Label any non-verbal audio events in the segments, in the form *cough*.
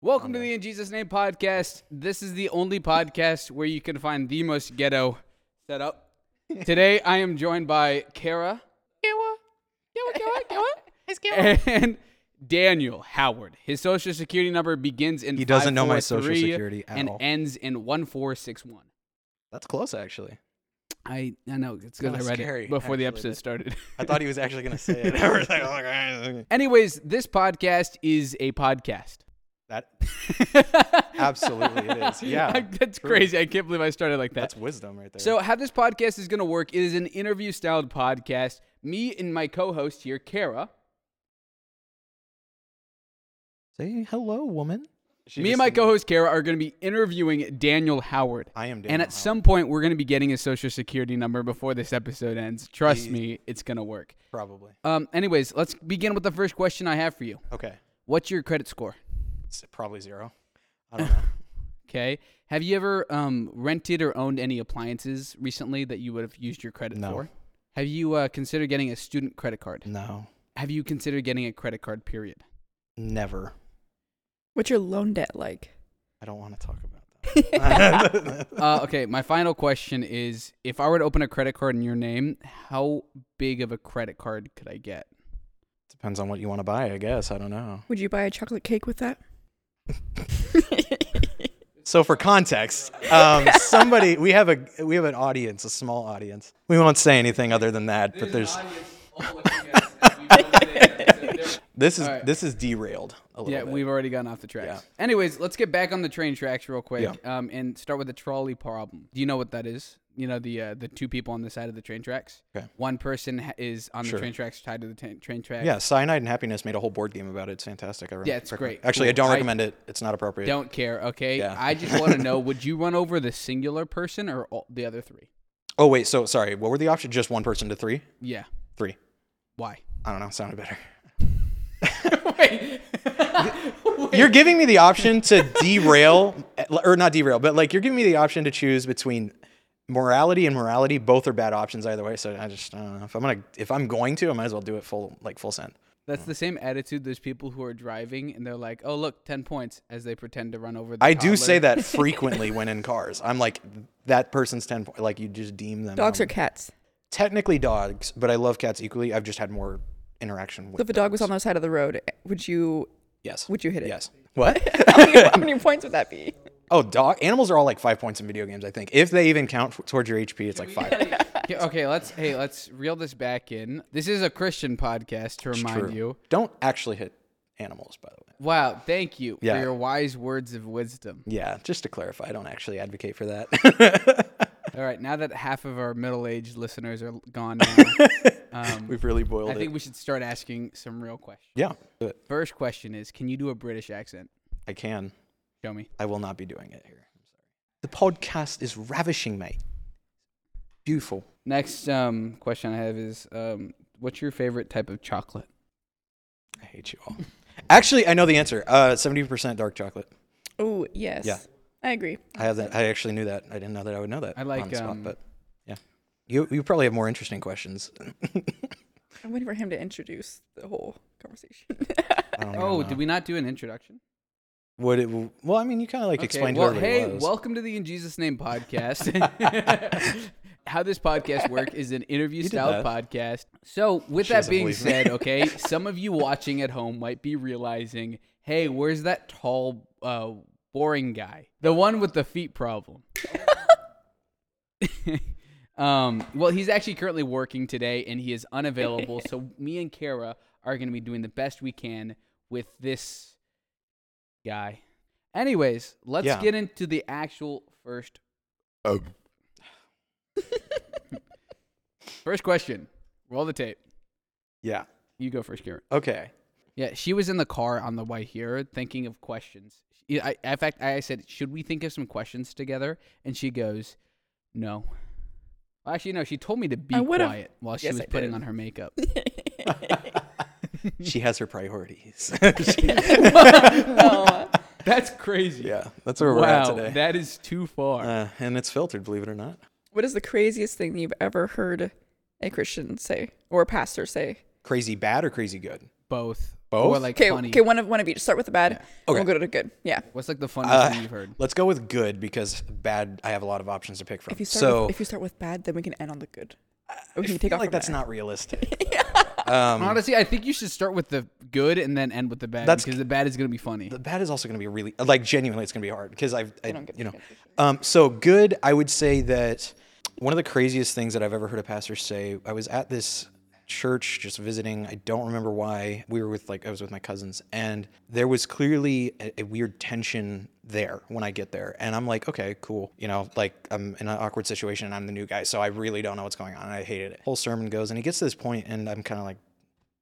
Welcome to the In Jesus Name podcast. This is the only podcast where you can find the most ghetto setup. *laughs* Today I am joined by Kara. Kara? Kara Kara? Kara? It's Kara. And Daniel Howard. His social security number begins in He doesn't know my social 543 security at and all. ends in 1461. That's close, actually. I I know it's because I Kinda read scary, it before the actually, episode but- started. I thought he was actually going to say it. *laughs* *laughs* I was like, oh, okay. Anyways, this podcast is a podcast. That *laughs* Absolutely it is. *laughs* Yeah, That's true. crazy. I can't believe I started like that. that's wisdom right there. So, how this podcast is going to work it is an interview styled podcast. Me and my co host here, Kara. say hello, woman. She Me and my co host, Kara, are going to be interviewing Daniel Howard. I am. and Daniel at some point, we're going to be getting his social security number before this episode ends. Trust Please. me, it's going to work. Probably. Um, anyways, let's begin with the first question I have for you. Okay, What's your credit score? It's probably zero. I don't *laughs* know. Okay. Have you ever um, rented or owned any appliances recently that you would have used your credit No. for? Have you uh, considered getting a student credit card? no, Have you considered getting a credit card, period? never. What's your loan debt like? I don't want to talk about that. *laughs* Uh, okay, my final question is if I were to open a credit card in your name, how big of a credit card could I get? Depends on what you want to buy, I guess. I don't know. Would you buy a chocolate cake with that? So for context, um, somebody we have a we have an audience, a small audience. We won't say anything other than that, but there's this is right. this is derailed a little bit. Yeah, bit. we've already gotten off the tracks. Yeah. Anyways, let's get back on the train tracks real quick Yeah. um, and start with the trolley problem. Do you know what that is? You know the uh, the two people on the side of the train tracks. Okay. One person ha- is on Sure. the train tracks tied to the ta- train tracks. yeah, Cyanide and Happiness made a whole board game about it. It's fantastic. I Yeah, it's recommend- great. Actually, I don't I recommend it. It's not appropriate. Don't care. Okay. Yeah. I just want to *laughs* know: Would you run over the singular person or all, the other three? Oh wait, so sorry. What were the options? Just one person to three? Yeah. Three. Why? I don't know. Sounded better. Wait. You're giving me the option to *laughs* derail, or not derail, but like you're giving me the option to choose between morality and morality. Both are bad options either way. So I just I don't know if I'm gonna if I'm going to, I might as well do it full like full send. That's the same attitude. There's people who are driving and they're like, "Oh, look, ten points," as they pretend to run over. The I do say that frequently *laughs* when in cars. I'm like that person's ten point. Like you just deem them. Dogs um, or cats? technically dogs, but I love cats equally. I've just had more interaction with. So if a dog was on the side of the road, would you yes, would you hit it? yes. What? *laughs* how, many, *laughs* how many points would that be? oh, dog animals are all like five points in video games. I think if they even count f- towards your HP, it's like five. *laughs* Okay, okay, let's hey, let's reel this back in. This is a Christian podcast to It's remind true. you. Don't actually hit animals, by the way. Wow, thank you Yeah. for your wise words of wisdom. Yeah, just to clarify, I don't actually advocate for that. All right, now that half of our middle-aged listeners are gone now, *laughs* um, We've really boiled I think it. we should start asking some real questions. yeah, do it. First question is, can you do a British accent? I can. Show me. I will not be doing it here. I'm sorry. The podcast is ravishing, mate. Beautiful. Next um, question I have is, um, what's your favorite type of chocolate? I hate you all. *laughs* Actually, I know the answer. Uh, seventy percent dark chocolate. Oh yes. Yeah. I agree. I have that. I actually knew that. I didn't know that I would know that. I like, on the spot, um, but yeah, you you probably have more interesting questions. *laughs* I'm waiting for him to introduce the whole conversation. I don't *laughs* even Oh, know. did we not do an introduction? Would it? Well, I mean, you kind of like Okay, explained well, whoever hey, was. welcome to the In Jesus Name *laughs* podcast. How this podcast work is an interview You style podcast. So, with She that being believe me. said, okay, some of you watching at home might be realizing, hey, where's that tall, uh, boring guy, the one with the feet problem? *laughs* um, well, he's actually currently working today, and he is unavailable. so, *laughs* me and Kara are going to be doing the best we can with this guy. Anyways, let's Yeah. get into the actual first. *laughs* first question. Roll the tape. yeah. You go first, Kara. Okay. Yeah, she was in the car on the way here thinking of questions. Yeah, I, in fact, I said, "Should we think of some questions together?" And she goes, "No." Well, actually, no. She told me to be quiet while she Yes, was I putting did. on her makeup. *laughs* she has her priorities. *laughs* *laughs* no. That's crazy. yeah, that's where we're at today. that is too far. Uh, and it's filtered, believe it or not. What is the craziest thing you've ever heard a Christian say or a pastor say? Crazy bad or crazy good? Both. Both? or like Okay, funny? okay, one of one of each. Start with the bad. and Okay. We'll go to the good. Yeah. What's like the funniest Uh, thing you've heard? Let's go with good because bad. I have a lot of options to pick from. If you start so with, if you start with bad, then we can end on the good. We I can feel take off like that's there. not realistic. *laughs* um, Honestly, I think you should start with the good and then end with the bad That's- because the bad is gonna be funny. the bad is also going to be really like genuinely. It's going to be hard because I've I, don't get you know. the good for sure. Um, so good. I would say that one of the craziest things that I've ever heard a pastor say. I was at this church just visiting. I don't remember why. We were with like I was with my cousins, and there was clearly a, a weird tension there when I get there, and I'm like, okay, cool. You know, like I'm in an awkward situation, and I'm the new guy, so I really don't know what's going on. And I hated it. Whole sermon goes, and he gets to this point, and I'm kind of like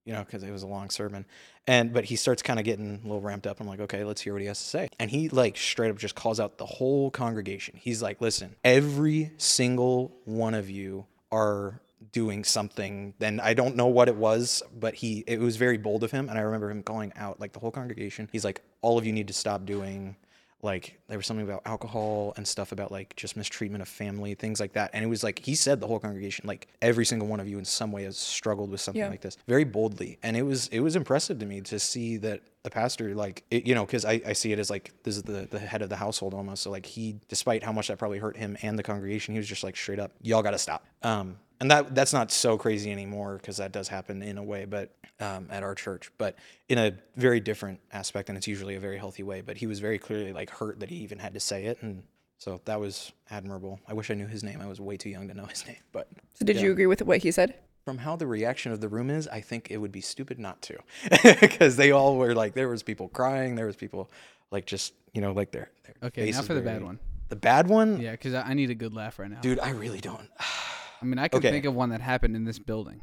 you know, because it was a long sermon. And but he starts kind of getting a little ramped up. I'm like, okay, let's hear what he has to say. And he like straight up just calls out the whole congregation. He's like, listen, every single one of you are doing something. Then I don't know what it was, but he it was very bold of him. And I remember him calling out like the whole congregation. He's like, all of you need to stop doing like there was something about alcohol and stuff about like just mistreatment of family things like that and it was like he said the whole congregation like every single one of you in some way has struggled with something Yeah. like this very boldly and it was it was impressive to me to see that the pastor like it, you know because I, I see it as like this is the, the head of the household almost so like he despite how much that probably hurt him and the congregation he was just like straight up y'all gotta stop um and that that's not so crazy anymore because that does happen in a way but um, at our church but in a very different aspect and it's usually a very healthy way but he was very clearly like hurt that he even had to say it and so that was admirable i wish i knew his name i was way too young to know his *laughs* name but So did you agree with what he said? from how the reaction of the room is i think it would be stupid not to *laughs* because they all were like there was people crying there was people like just you know like their, their Okay, now faces for the very- bad one. the bad one Yeah, because I I need a good laugh right now. dude i really don't *sighs* I mean, I can okay. think of one that happened in this building.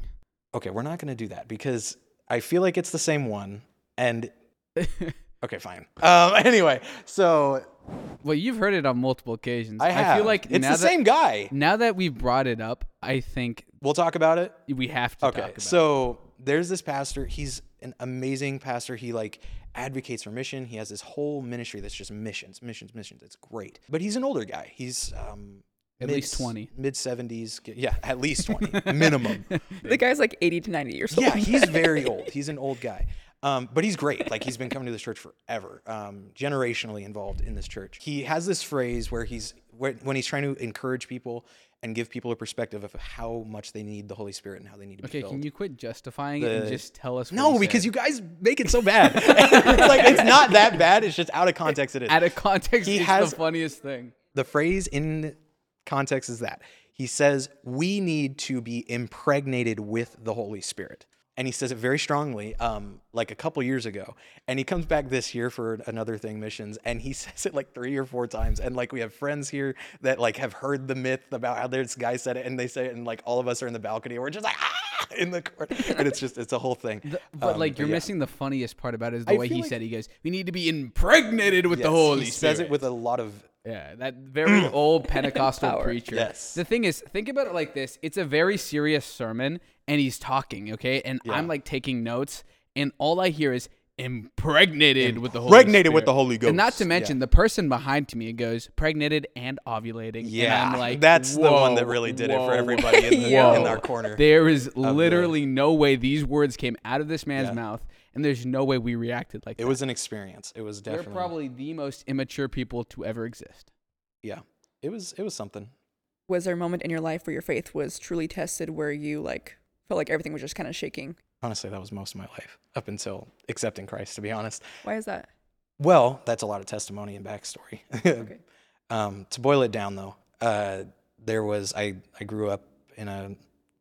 okay we're not going to do that because i feel like it's the same one and *laughs* okay fine. Um *laughs* anyway so Well, you've heard it on multiple occasions. i have I feel like it's now the that, same guy. Now that we've brought it up, I think we'll talk about it? we have to okay talk about it. so there's this pastor. He's an amazing pastor. He like advocates for mission. He has this whole ministry that's just missions missions missions. It's great. But he's an older guy. He's um At least 20. mid 70s yeah at least *laughs* 20 minimum *laughs* The guy's like 80 to 90 years old. yeah he's *laughs* very old he's an old guy um, but he's great like he's been coming to this church forever um, generationally involved in this church he has this phrase where he's when he's trying to encourage people and give people a perspective of how much they need the holy spirit and how they need to be Okay, filled can you quit justifying it and just tell us? What no, because said? you guys make it so bad. it's like it's not that bad. It's just out of context. It is. out of context, He has- the funniest thing. the phrase in context is that he says we need to be impregnated with the Holy Spirit, and he says it very strongly. Um, like a couple years ago, and he comes back this year for another thing missions, and he *laughs* says it like three or four times. And like we have friends here that like have heard the myth about how this guy said it, and they say it, and like all of us are in the balcony, and we're just like ah in the court, *laughs* and it's just it's a whole thing. The- but Um, like you're yeah. missing the funniest part about it is the I way he like- said. He goes, "We need to be impregnated with the Holy he Spirit." He says it with a lot of Yeah, that very mm. old *laughs* Pentecostal preacher. Yes. The thing is, think about it like this: it's a very serious sermon, and he's talking, okay, and I'm like taking notes, and all I hear is impregnated with the Holy Impregnated with the Holy Ghost, And not to Yeah. mention the person behind to me goes pregnated and ovulating. and Yeah, I'm like, that's the one that really did it for everybody in, the, in *laughs* our corner. There is literally no way these words came out of this man's Yeah. mouth, and there's no way we reacted like that. It that. was an experience. It was definitely. They're probably the most immature people to ever exist. yeah. It was it was something. Was there a moment in your life where your faith was truly tested where you like felt like everything was just kind of shaking? Honestly, that was most of my life up until accepting Christ. To be honest, Why is that? well, that's a lot of testimony and backstory. *laughs* Okay. um, to boil it down, though, uh, there was I I grew up in a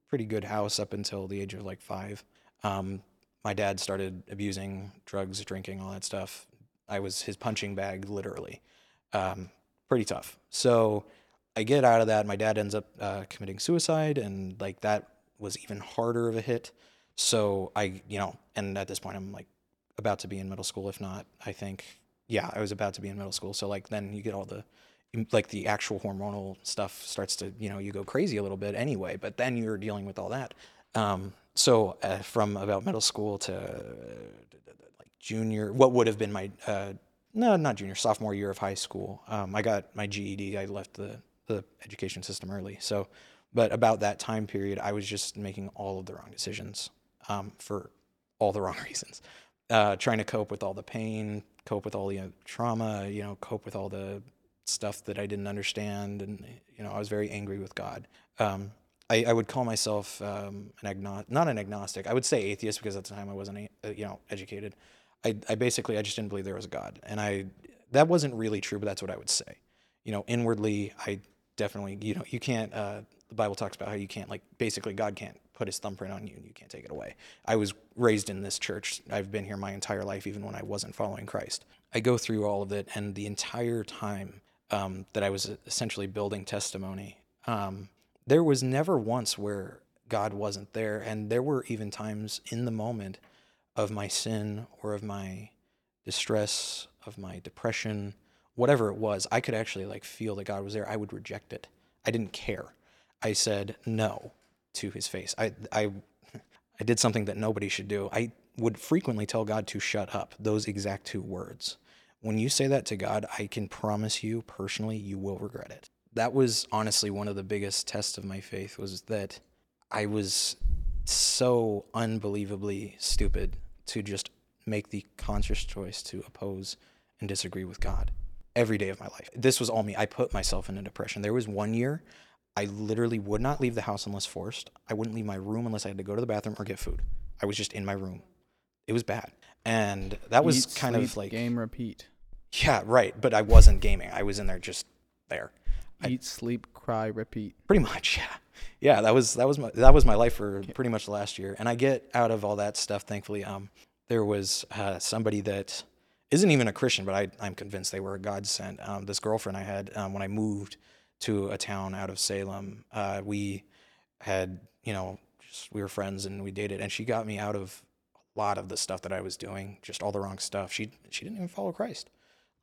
pretty good house up until the age of like five. Um, my dad started abusing drugs, drinking, all that stuff. I was his punching bag, literally. Um, pretty tough. So I get out of that. My dad ends up uh, committing suicide, and like that was even harder of a hit. So I, you know, and at this point, I'm like about to be in middle school, if not, I think, yeah, I was about to be in middle school. So like then you get all the like the actual hormonal stuff starts to you know you go crazy a little bit anyway but then you're dealing with all that um, so uh, from about middle school to like junior what would have been my uh, no not junior sophomore year of high school um, i got my ged i left the, the education system early. So but about that time period i was just making all of the wrong decisions um, for all the *laughs* wrong reasons. Uh, trying to cope with all the pain, cope with all the uh, trauma, you know, cope with all the stuff that I didn't understand, and you know, I was very angry with God. Um, I, I would call myself um, an agnostic, not an agnostic. I would say atheist because at the time I wasn't, uh, you know, educated. I, I basically I just didn't believe there was a God, and I that wasn't really true, but that's what I would say. You know, inwardly, I definitely, you know, you can't. Uh, the Bible talks about how you can't, like, basically, God can't put His thumbprint on you, and you can't take it away. I was raised in this church. I've been here my entire life, even when I wasn't following Christ. I go through all of it, and the entire time um, that I was essentially building testimony, um, there was never once where God wasn't there, and there were even times in the moment of my sin or of my distress, of my depression, whatever it was, I could actually like feel that God was there. I would reject it. I didn't care. I said no to his face. I I *laughs* I did something that nobody should do. I would frequently tell God to shut up. Those exact two words. When you say that to God, I can promise you personally you will regret it. That was honestly one of the biggest tests of my faith was that I was so unbelievably stupid to just make the conscious choice to oppose and disagree with God every day of my life. This was all me. I put myself in a depression. There was one year I literally would not leave the house unless forced. I wouldn't leave my room unless I had to go to the bathroom or get food. I was just in my room. It was bad. And that was Eat, kind sleep, of like game repeat. yeah, right, but I wasn't gaming. I was in there just there. Eat, sleep, cry, repeat. Pretty much, *laughs* yeah. Yeah, that was that was my that was my life for pretty much the last year. And I get out of all that stuff, thankfully. Um, there was uh, somebody that isn't even a Christian, but I, I'm convinced they were a God sent. Um, this girlfriend I had um, when I moved to a town out of Salem, uh, we had you know just we were friends and we dated, and she got me out of a lot of the stuff that I was doing, just all the wrong stuff. She she didn't even follow Christ.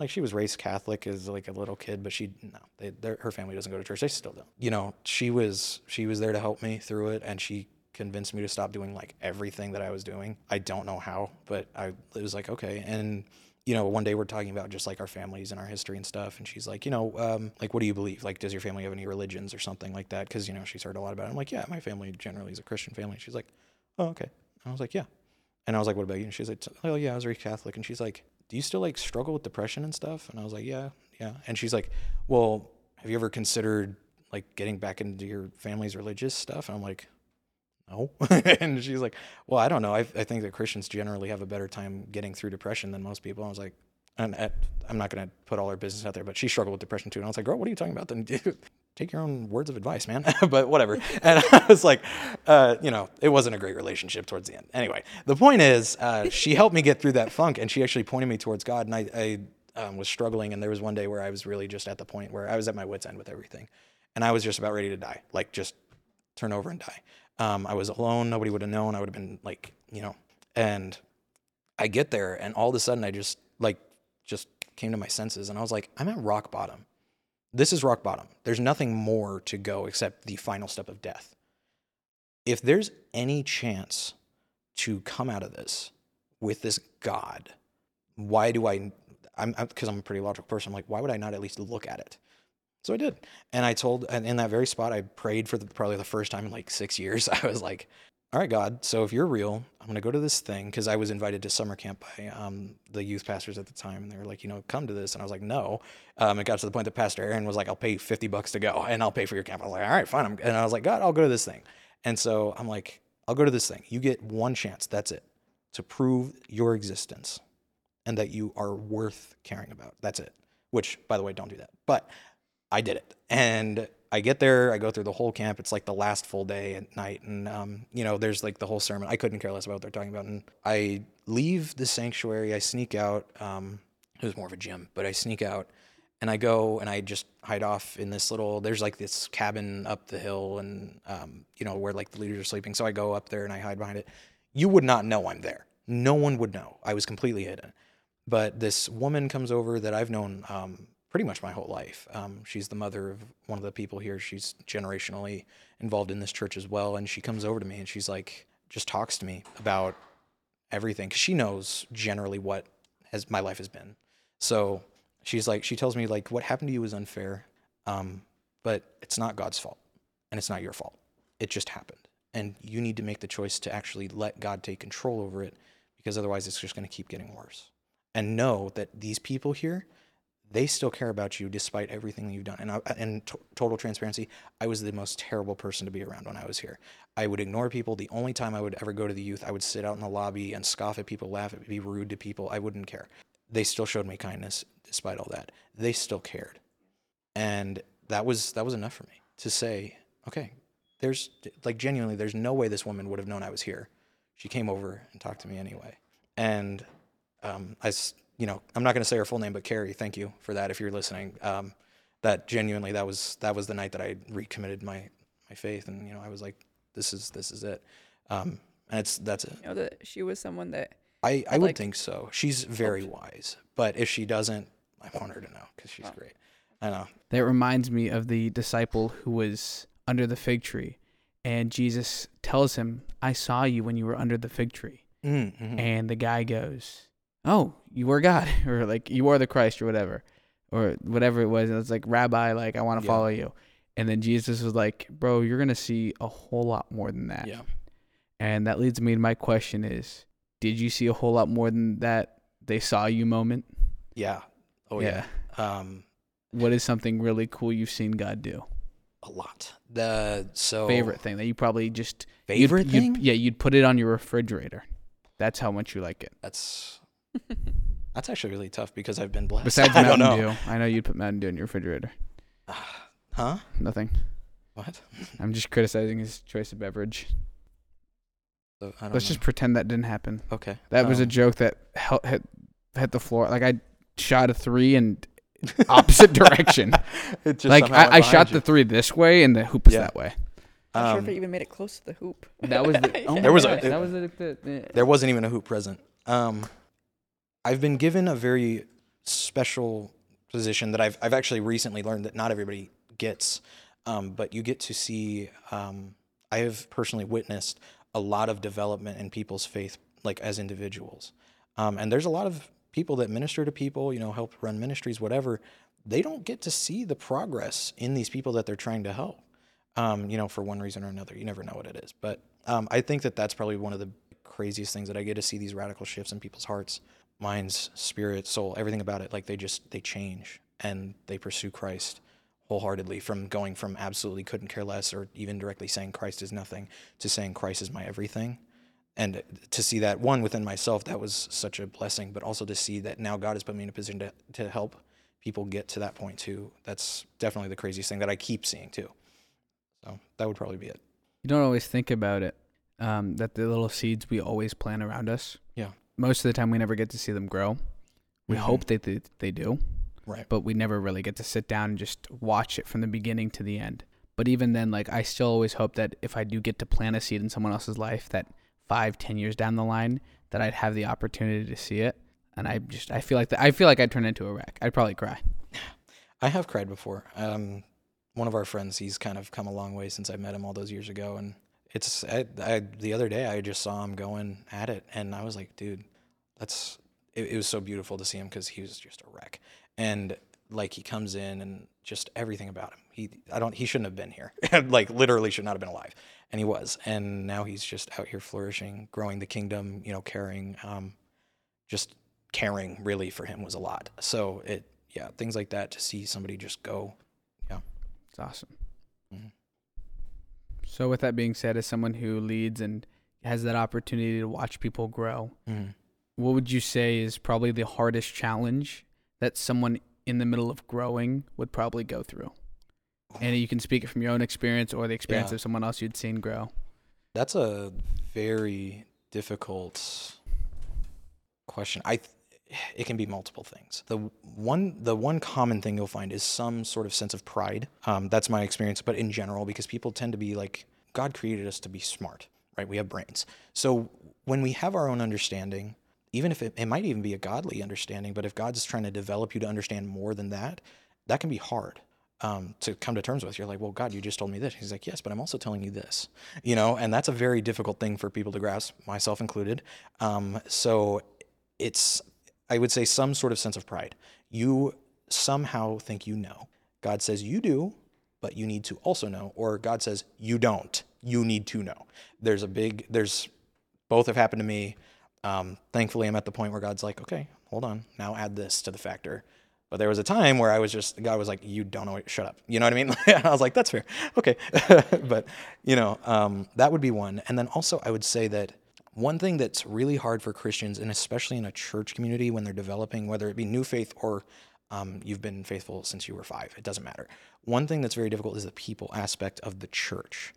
Like she was raised Catholic as like a little kid, but she no, they, her family doesn't go to church. They still don't. You know, she was she was there to help me through it, and she convinced me to stop doing like everything that I was doing. I don't know how, but I it was like okay. And you know, one day we're talking about just like our families and our history and stuff, and she's like, you know, um, like what do you believe? Like, does your family have any religions or something like that? Because you know, she's heard a lot about it. I'm like, yeah, my family generally is a Christian family. She's like, oh okay. I was like, yeah. And I was like, what about you? And she's like, oh yeah, I was raised Catholic. And she's like, do you still like struggle with depression and stuff? And I was like, yeah, yeah. And she's like, well, have you ever considered like getting back into your family's religious stuff? And I'm like, no. *laughs* and she's like, well, I don't know. I, I think that Christians generally have a better time getting through depression than most people. And I was like, and I'm not going to put all her business out there, but she struggled with depression too. And I was like, girl, what are you talking about? Then *laughs* take your own words of advice, man. *laughs* but whatever. And *laughs* I was like, uh, you know, it wasn't a great relationship towards the end. Anyway, the point is, uh, she helped me get through that funk, and she actually pointed me towards God. And I, I um, was struggling, and there was one day where I was really just at the point where I was at my wits' end with everything, and I was just about ready to die, like just turn over and die. Um, I was alone. Nobody would have known. I would have been like, you know, and I get there, and all of a sudden, I just like just came to my senses, and I was like, I'm at rock bottom. This is rock bottom. There's nothing more to go except the final step of death. If there's any chance to come out of this with this God, why do I? I'm because I'm a pretty logical person. I'm like, why would I not at least look at it? So I did, and I told, and in that very spot, I prayed for the, probably the first time in like six years. *laughs* I was like, all right, God, so if you're real, I'm going to go to this thing because I was invited to summer camp by um, the youth pastors at the time. And they were like, you know, come to this. And I was like, no. Um, it got to the point that Pastor Aaron was like, I'll pay 50 bucks to go and I'll pay for your camp. I was like, all right, fine. I'm, and I was like, God, I'll go to this thing. And so I'm like, I'll go to this thing. You get one chance. That's it to prove your existence and that you are worth caring about. That's it. Which, by the way, don't do that. But I did it. And I get there, I go through the whole camp. It's like the last full day at night. And, um, you know, there's like the whole sermon. I couldn't care less about what they're talking about. And I leave the sanctuary, I sneak out. Um, it was more of a gym, but I sneak out and I go and I just hide off in this little, there's like this cabin up the hill and, um, you know, where like the leaders are sleeping. So I go up there and I hide behind it. You would not know I'm there. No one would know. I was completely hidden. But this woman comes over that I've known um, pretty much my whole life. Um, she's the mother of one of the people here. She's generationally involved in this church as well. And she comes over to me and she's like, just talks to me about everything because she knows generally what has my life has been. So she's like, she tells me like, what happened to you was unfair, um, but it's not God's fault and it's not your fault. It just happened, and you need to make the choice to actually let God take control over it because otherwise it's just going to keep getting worse. And know that these people here, they still care about you despite everything you've done. And I, and to- total transparency, I was the most terrible person to be around when I was here. I would ignore people. The only time I would ever go to the youth, I would sit out in the lobby and scoff at people, laugh at, be rude to people. I wouldn't care. They still showed me kindness despite all that. They still cared, and that was that was enough for me to say, okay, there's like genuinely, there's no way this woman would have known I was here. She came over and talked to me anyway, and um, I, you know, I'm not going to say her full name, but Carrie, thank you for that if you're listening. Um, that genuinely, that was that was the night that I recommitted my my faith, and you know, I was like, this is this is it. Um, and it's that's it. You know that she was someone that I, I I'd would like- think so. She's very wise, but if she doesn't, I want her to know because she's Oh. great. I know. That reminds me of the disciple who was under the fig tree, and Jesus tells him, "I saw you when you were under the fig tree." Mm, mhm. And the guy goes, "Oh, you are God," *laughs* or like you are the Christ, or whatever, or whatever it was. And it's like, Rabbi, like I want to Yeah. follow you. And then Jesus was like, "Bro, you're gonna see a whole lot more than that." yeah. And that leads me to my question: Is did you see a whole lot more than that? They saw you moment. Yeah. Oh yeah. Um, What is something really cool you've seen God do? a lot. The so Favorite thing that you probably just you'd- favorite you'd- thing. yeah, you'd put it on your refrigerator. That's how much you like it. That's *laughs* that's actually really tough because I've been blessed. Besides *laughs* I don't Mountain know. Dew, I know you'd put Mountain Dew in your refrigerator. *sighs* Huh? Nothing. What? *laughs* I'm just criticizing his choice of beverage. So, I don't Let's know. just pretend that didn't happen. okay. That was a Um, joke that hit hit the floor. Like I shot a three and opposite direction. it just like I, I shot you. the three this way and the hoop was Yeah. that way. I'm not sure Um, if it even made it close to the hoop. That was the. Oh There was a- gosh, that was the, the, the There wasn't even a hoop present. Um, I've been given a very special position that I've I've actually recently learned that not everybody gets. Um, but you get to see. Um, I have personally witnessed a lot of development in people's faith, like as individuals. Um, and there's a lot of people that minister to people, you know, help run ministries, whatever. They don't get to see the progress in these people that they're trying to help. Um, you know, for one reason or another. You never know what it is. But um, I think that that's probably one of the craziest things that I get to see these radical shifts in people's hearts, minds, spirit, soul, everything about it. Like they just they change and they pursue Christ wholeheartedly from going from absolutely couldn't care less or even directly saying Christ is nothing to saying Christ is my everything. And to see that one within myself, that was such a blessing, but also to see that now God has put me in a position to, to help people get to that point too. That's definitely the craziest thing that I keep seeing too. So that would probably be it. You don't always think about it. Um, that the little seeds we always plant around us. Yeah. Most of the time, we never get to see them grow. We Mhm. hope that they, they do, Right. but we never really get to sit down and just watch it from the beginning to the end. But even then, like I still always hope that if I do get to plant a seed in someone else's life, that five, ten years down the line, that I'd have the opportunity to see it. And I just, I feel like that. I feel like I'd turn into a wreck. I'd probably cry. I have cried before. Um, one of our friends, he's kind of come a long way since I met him all those years ago, and it's I, I, the other day I just saw him going at it, and I was like, dude, that's it, it was so beautiful to see him because he was just a wreck, and like he comes in and just everything about him. He I don't he shouldn't have been here, *laughs* like literally should not have been alive, and he was, and now he's just out here flourishing, growing the kingdom, you know, caring, um, just caring really for him was a lot. So it yeah things like that to see somebody just go yeah, It's awesome. Mhm. So, with that being said, as someone who leads and has that opportunity to watch people grow, Mhm. what would you say is probably the hardest challenge that someone in the middle of growing would probably go through? And you can speak it from your own experience or the experience Yeah. of someone else you'd seen grow. That's a very difficult question. I th- it can be multiple things. The one the one common thing you'll find is some sort of sense of pride. Um, that's my experience, but in general, because people tend to be like God created us to be smart, right? We have brains. So when we have our own understanding, even if it, it might even be a godly understanding, but if God's trying to develop you to understand more than that, that can be hard um, to come to terms with. You're like, well, God, you just told me this. He's like, yes, but I'm also telling you this, you know, and that's a very difficult thing for people to grasp, myself included. Um, so it's, I would say, some sort of sense of pride. You somehow think you know. God says you do, but you need to also know, or God says you don't. You need to know. There's a big, there's both have happened to me. Um, thankfully, I'm at the point where God's like, okay, hold on, now add this to the factor. But there was a time where I was just, God was like, you don't know, shut up. You know what I mean? *laughs* I was like, that's fair. *laughs* Okay. *laughs* but, you know, um, that would be one. And then also, I would say that one thing that's really hard for Christians, and especially in a church community when they're developing, whether it be new faith or um, you've been faithful since you were five, it doesn't matter. One thing that's very difficult is the people aspect of the church.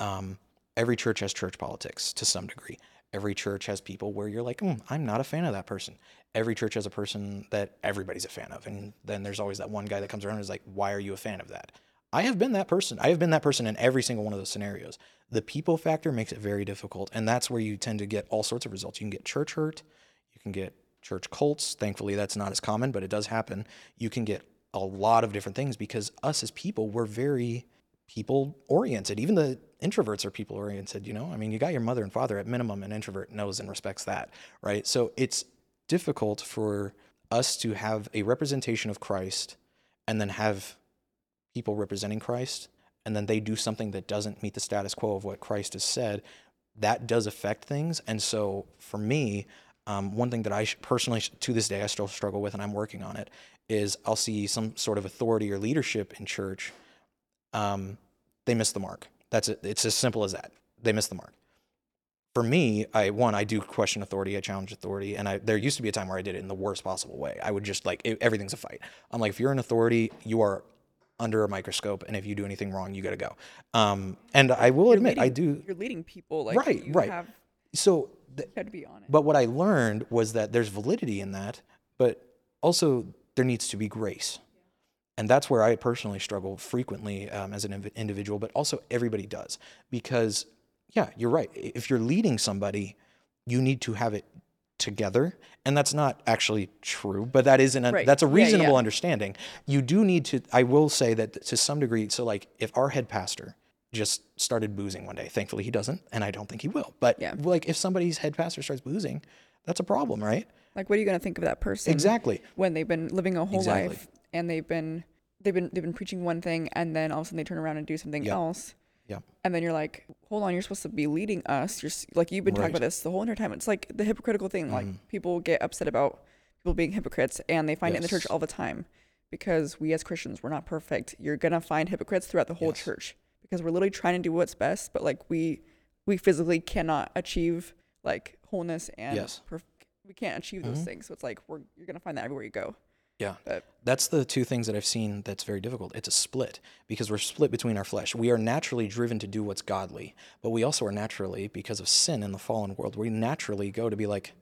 Um, every church has church politics to some degree. Every church has people where you're like, mm, I'm not a fan of that person. Every church has a person that everybody's a fan of. And then there's always that one guy that comes around and is like, Why are you a fan of that? I have been that person. I have been that person in every single one of those scenarios. The people factor makes it very difficult. And that's where you tend to get all sorts of results. You can get church hurt, you can get church cults. Thankfully, that's not as common, but it does happen. You can get a lot of different things because us as people, we're very people oriented. Even the introverts are people oriented, you know? I mean, you got your mother and father at minimum, an introvert knows and respects that, right? So it's difficult for us to have a representation of Christ and then have people representing Christ and then they do something that doesn't meet the status quo of what Christ has said. That does affect things. And so for me, um, one thing that I personally, to this day, I still struggle with, and I'm working on it, is I'll see some sort of authority or leadership in church. Um, they miss the mark. That's it. It's as simple as that. They miss the mark. For me, I one, I do question authority. I challenge authority, and I there used to be a time where I did it in the worst possible way. I would just like it, everything's a fight. I'm like, if you're an authority, you are under a microscope, and if you do anything wrong, you got to go. Um, and I will You're admit, leading, I do. You're leading people. Like, Right, you right. Have, So th- to be on it. But what I learned was that there's validity in that, but also there needs to be grace. And that's where I personally struggle frequently um, as an inv- individual, but also everybody does. Because, yeah, you're right. If you're leading somebody, you need to have it together. And that's not actually true, but that is an, Right. that's a Yeah, yeah. reasonable understanding. You do need to, I will say that to some degree, so like if our head pastor just started boozing one day, thankfully he doesn't, and I don't think he will. But Yeah. like if somebody's head pastor starts boozing, that's a problem, right? Like, what are you gonna think of that person? Exactly. When they've been living a whole Exactly. life and they've been they've been they've been preaching one thing and then all of a sudden they turn around and do something Yeah. else. Yeah. And then you're like, hold on, you're supposed to be leading us. You're like you've been talking about this the whole entire time. It's like the hypocritical thing. Like Mhm. people get upset about people being hypocrites, and they find it in the church all the time because we as Christians we're not perfect. You're gonna find hypocrites throughout the whole Yes. church because we're literally trying to do what's best, but like we we physically cannot achieve like wholeness and Yes. perf- we can't achieve those Mhm. things. So it's like we're you're gonna find that everywhere you go. Yeah. But- That's the two things that I've seen that's very difficult. It's a split because we're split between our flesh. We are naturally driven to do what's godly, but we also are naturally, because of sin in the fallen world, we naturally go to be like,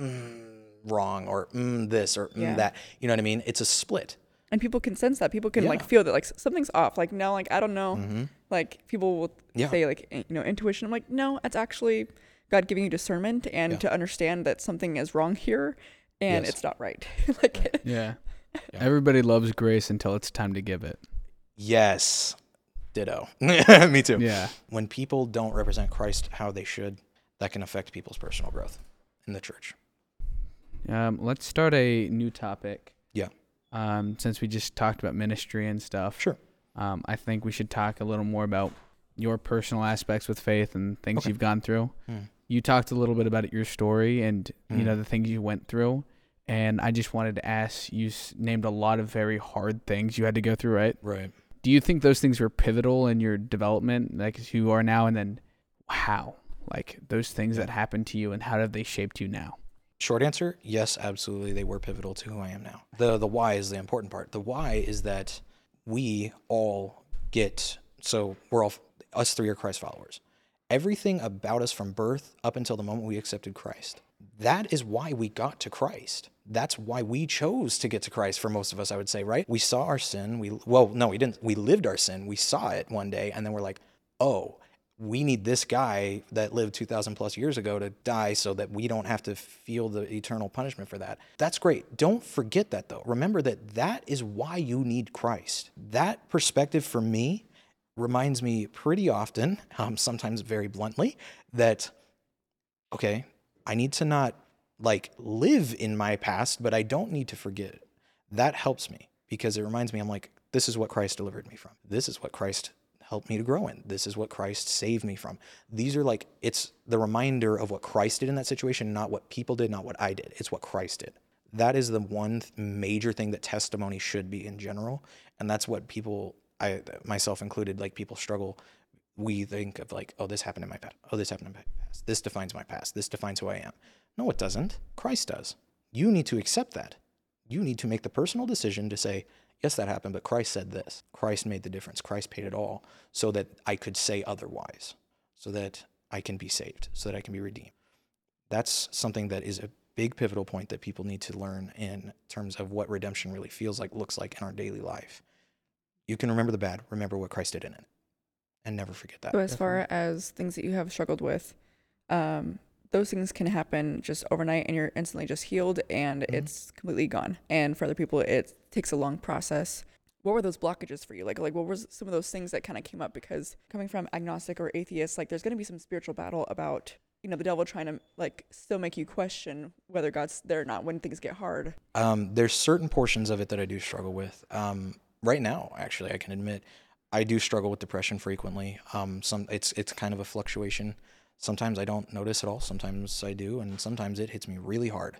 mm, wrong or mm, this or mm, Yeah. that. You know what I mean? It's a split. And people can sense that. People can like feel that like something's off. Like no, like I don't know. hmm Like people will Yeah. say like you know intuition. I'm like no, that's actually God giving you discernment and Yeah. to understand that something is wrong here and Yes. it's not right. *laughs* like *laughs* Yeah. Yeah. Everybody loves grace until it's time to give it. Yes. Ditto. *laughs* Me too. Yeah. When people don't represent Christ how they should, that can affect people's personal growth in the church. Um, let's start a new topic. Yeah. Um, since we just talked about ministry and stuff. Sure. Um, I think we should talk a little more about your personal aspects with faith and things Okay. you've gone through. Hmm. You talked a little bit about your story and you Hmm. know the things you went through, and I just wanted to ask. You named a lot of very hard things you had to go through, right? Right. Do you think those things were pivotal in your development, like as you are now, and then how, like those things Yeah. that happened to you, and how have they shaped you now? Short answer, yes, absolutely. They were pivotal to who I am now. The the why is the important part. The why is that we all get so we're all us three are Christ followers. Everything about us from birth up until the moment we accepted Christ. That is why we got to Christ. That's why we chose to get to Christ for most of us, I would say, right? We saw our sin. We well, no, we didn't. We lived our sin. We saw it one day and then we're like, "Oh, we need this guy that lived 2000 plus years ago to die so that we don't have to feel the eternal punishment for that. That's great. Don't forget that though. Remember that that is why you need Christ. That perspective for me reminds me pretty often, um, sometimes very bluntly, that, okay, I need to not like live in my past, but I don't need to forget. That helps me because it reminds me, I'm like, this is what Christ delivered me from. This is what Christ helped me to grow in. This is what Christ saved me from. These are like, it's the reminder of what Christ did in that situation, not what people did, not what I did. It's what Christ did. That is the one major thing that testimony should be in general. And that's what people, I myself included, like people struggle. We think of like, oh, this happened in my past. Oh, this happened in my past. This defines my past. This defines who I am. No, it doesn't. Christ does. You need to accept that. You need to make the personal decision to say, yes, that happened, but Christ said this. Christ made the difference. Christ paid it all so that I could say otherwise, so that I can be saved, so that I can be redeemed. That's something that is a big pivotal point that people need to learn in terms of what redemption really feels like, looks like in our daily life. You can remember the bad, remember what Christ did in it, and never forget that. So as far as things that you have struggled with, um, those things can happen just overnight and you're instantly just healed and Mhm. it's completely gone. And for other people it takes a long process. What were those blockages for you? Like like what was some of those things that kind of came up because coming from agnostic or atheist, like there's going to be some spiritual battle about you know the devil trying to like still make you question whether God's there or not when things get hard. Um, there's certain portions of it that I do struggle with. Um, right now, actually, I can admit I do struggle with depression frequently. Um, some it's it's kind of a fluctuation. Sometimes I don't notice at all. Sometimes I do, and sometimes it hits me really hard.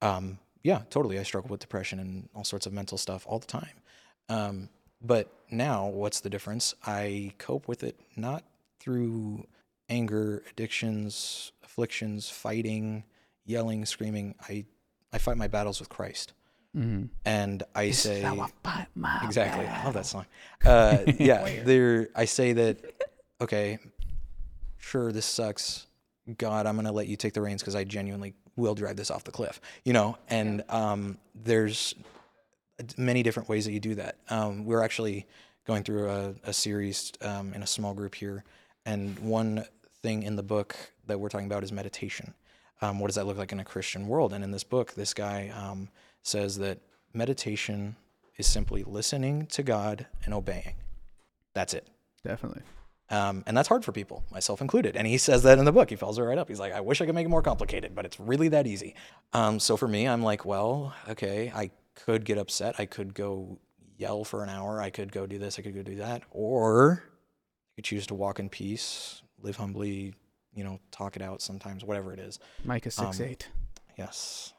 Um, yeah, totally. I struggle with depression and all sorts of mental stuff all the time. Um, but now, what's the difference? I cope with it not through anger, addictions, afflictions, fighting, yelling, screaming. I I fight my battles with Christ, Mm-hmm. and I say fight my exactly. I love that song. Uh, *laughs* yeah, there. I say that. Okay, sure, this sucks. God, I'm gonna let you take the reins because I genuinely will drive this off the cliff. You know, and um, there's many different ways that you do that. Um, we're actually going through a, a series um, in a small group here, and one thing in the book that we're talking about is meditation. Um, what does that look like in a Christian world? And in this book, this guy um, says that meditation is simply listening to God and obeying. That's it. Definitely. Um, and that's hard for people, myself included. And he says that in the book. He follows it right up. He's like, I wish I could make it more complicated, but it's really that easy. Um, so for me, I'm like, well, okay, I could get upset. I could go yell for an hour. I could go do this. I could go do that. Or I could choose to walk in peace, live humbly, you know, talk it out sometimes, whatever it is. Micah six Um, eight. Yes.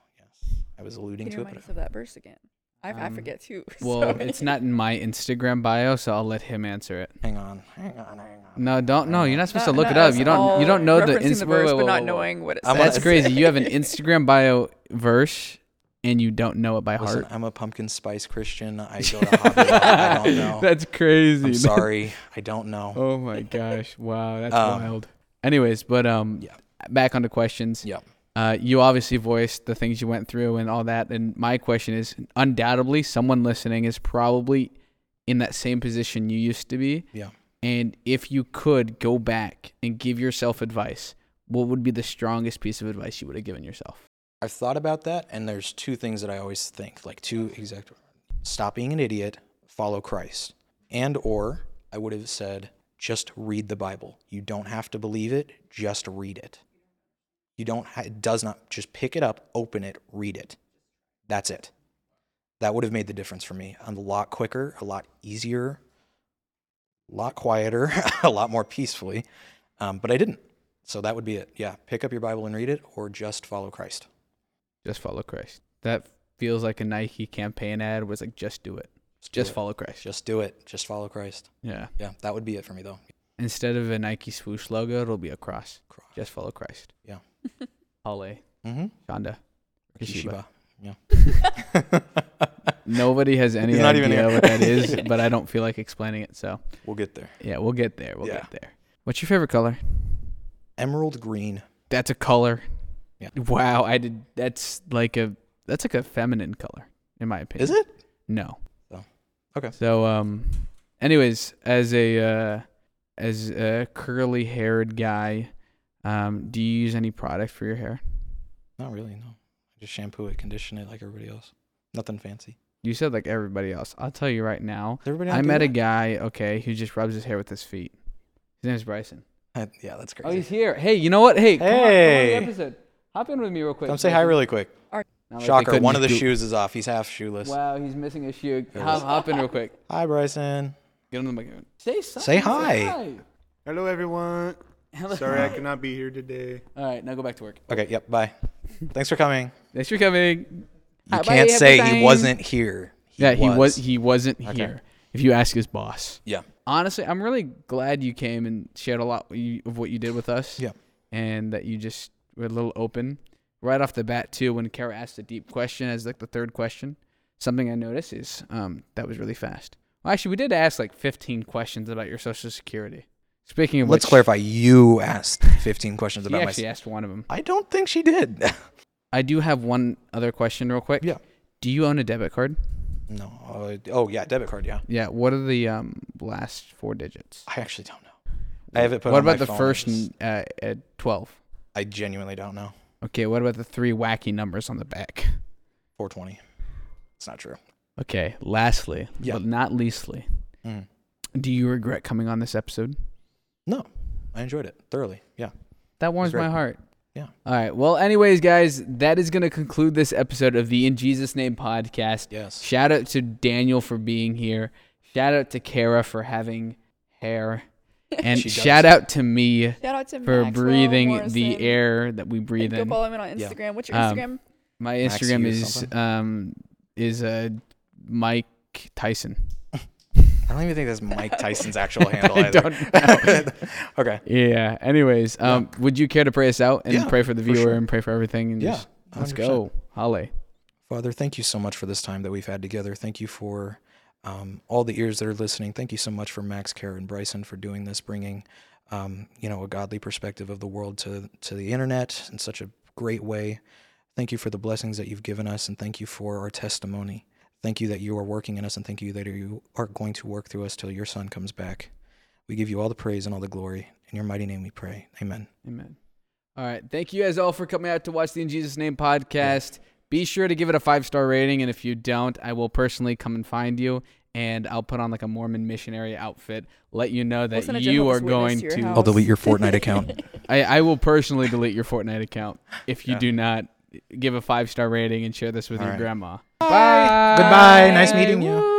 Yes. I was alluding to it, remind but us of that verse again? I, I Um, forget too. *laughs* Well, so- it's not in my Instagram bio, so I'll let him answer it. hang on. Hang on. Hang on. No, don't. No, you're not supposed to look not it up. You don't. all You don't know the referencing Inst- the wait, verse, wait, but wait, not wait. knowing what it I'm says. That's crazy. You have an *laughs* Instagram bio verse, and you don't know it by Listen, heart. I'm a pumpkin spice Christian. I go to Hobby Lobby. I don't *laughs* know. That's crazy. I'm sorry. I don't know. Oh my gosh! Wow, that's Um, wild. Anyways, but um, Yeah. back onto questions. Yep. Uh, you obviously voiced the things you went through and all that, and my question is, undoubtedly, someone listening is probably in that same position you used to be. Yeah. And if you could go back and give yourself advice, what would be the strongest piece of advice you would have given yourself? I've thought about that, and there's two things that I always think, like two exact. Stop being an idiot. Follow Christ. And or I would have said, just read the Bible. You don't have to believe it. Just read it. You don't. Ha- it does not. Just pick it up, open it, read it. That's it. That would have made the difference for me. I'm A lot quicker, a lot easier, a lot quieter, *laughs* a lot more peacefully. Um, but I didn't. So that would be it. Yeah, pick up your Bible and read it, or just follow Christ. Just follow Christ. That feels like a Nike campaign ad. Was like, just do it. Just, do Just it. follow Christ. Just do it. Just follow Christ. Yeah. Yeah, that would be it for me though. Instead of a Nike swoosh logo, it'll be a cross. Cross. Just follow Christ. Yeah. *laughs* Hale, Mm-hmm. Shonda, Kishiba. Yeah. *laughs* Nobody has any He's not even idea here. what that is, *laughs* but I don't feel like explaining it. So we'll get there. yeah, we'll get there. We'll Yeah. get there. What's your favorite color? Emerald green. That's a color. Yeah. Wow, I did. That's like a that's like a feminine color, in my opinion. Is it? No. Oh, okay. So um, anyways, as a uh, as a curly haired guy, um, do you use any product for your hair? Not really. No. I just shampoo it, condition it like everybody else. Nothing fancy. You said like everybody else. I'll tell you right now. Everybody I not do met a guy, okay, who just rubs his hair with his feet. His name's Bryson. Uh, yeah, that's great. Oh, he's here. Hey, you know what? Hey, come on, come on Hey. the episode. Hop in with me real quick. Come say hi really quick. Not like they Shocker. One of the do- shoes is off. He's half shoeless. Wow, he's missing a shoe. Hop, hop in real quick. Hi, Bryson. Get on the microphone. Say something. Say hi. Hello, everyone. Hello. *laughs* Sorry I could not be here today. All right, now go back to work. Okay. Yep. Bye. Thanks for coming. Thanks for coming. You Bye, can't have say he wasn't here. yeah, he was. He wasn't Okay. here. If you ask his boss. Yeah. Honestly, I'm really glad you came and shared a lot you- of what you did with us. Yeah. And that you just were a little open right off the bat too. When Kara asked a deep question as like the third question, something I noticed is um that was really fast. Well, actually, we did ask like 15 questions about your social security. Speaking of Let's which, clarify. You asked 15 questions about my. actually asked one of them. I don't think she did. *laughs* I do have one other question, real quick. Yeah. Do you own a debit card? no. Uh, oh yeah, debit card. Yeah. Yeah. What are the um last four digits? I actually don't know. I have it put what on my about the phone, first n- uh, uh, 12? I genuinely don't know. Okay. What about the three wacky numbers on the back? 420. It's not true. Okay. Lastly, Yeah. but not leastly, Mm. do you regret coming on this episode? No, I enjoyed it thoroughly. Yeah. That warms my heart. Yeah. All right. Well, anyways, guys, that is going to conclude this episode of the In Jesus Name podcast. Yes. Shout out to Daniel for being here. Shout out to Kara for having hair. *laughs* And She does. shout out to me Shout out to for Maxwell breathing Morrison. the air that we breathe And go in. follow him on Yeah. Instagram. What's your Um, Instagram? My Max Instagram Hughes is something? um is uh Mike Tyson. *laughs* I don't even think that's Mike *laughs* Tyson's actual handle. I don't know. *laughs* okay. Yeah. Anyways, um, would you care to pray us out and Yeah, pray for the for viewer sure. and pray for everything? And Yeah. just, let's 100%. go. Holly. Father, thank you so much for this time that we've had together. Thank you for um, all the ears that are listening. Thank you so much for Max, Kara, and Bryson for doing this, bringing um, you know a godly perspective of the world to to the internet in such a great way. Thank you for the blessings that you've given us, and thank you for our testimony. Thank you that you are working in us, and thank you that you are going to work through us till your Son comes back. We give you all the praise and all the glory. In your mighty name we pray. Amen. Amen. All right. Thank you guys all for coming out to watch the In Jesus Name podcast. Be sure to give it a five star rating. And if you don't, I will personally come and find you and I'll put on like a Mormon missionary outfit, let you know that send a you are going to to. I'll delete your *laughs* Fortnite account. I, I will personally delete your Fortnite account if you Yeah. do not give a five star rating and share this with All your right. grandma. Bye. Goodbye. Nice meeting you.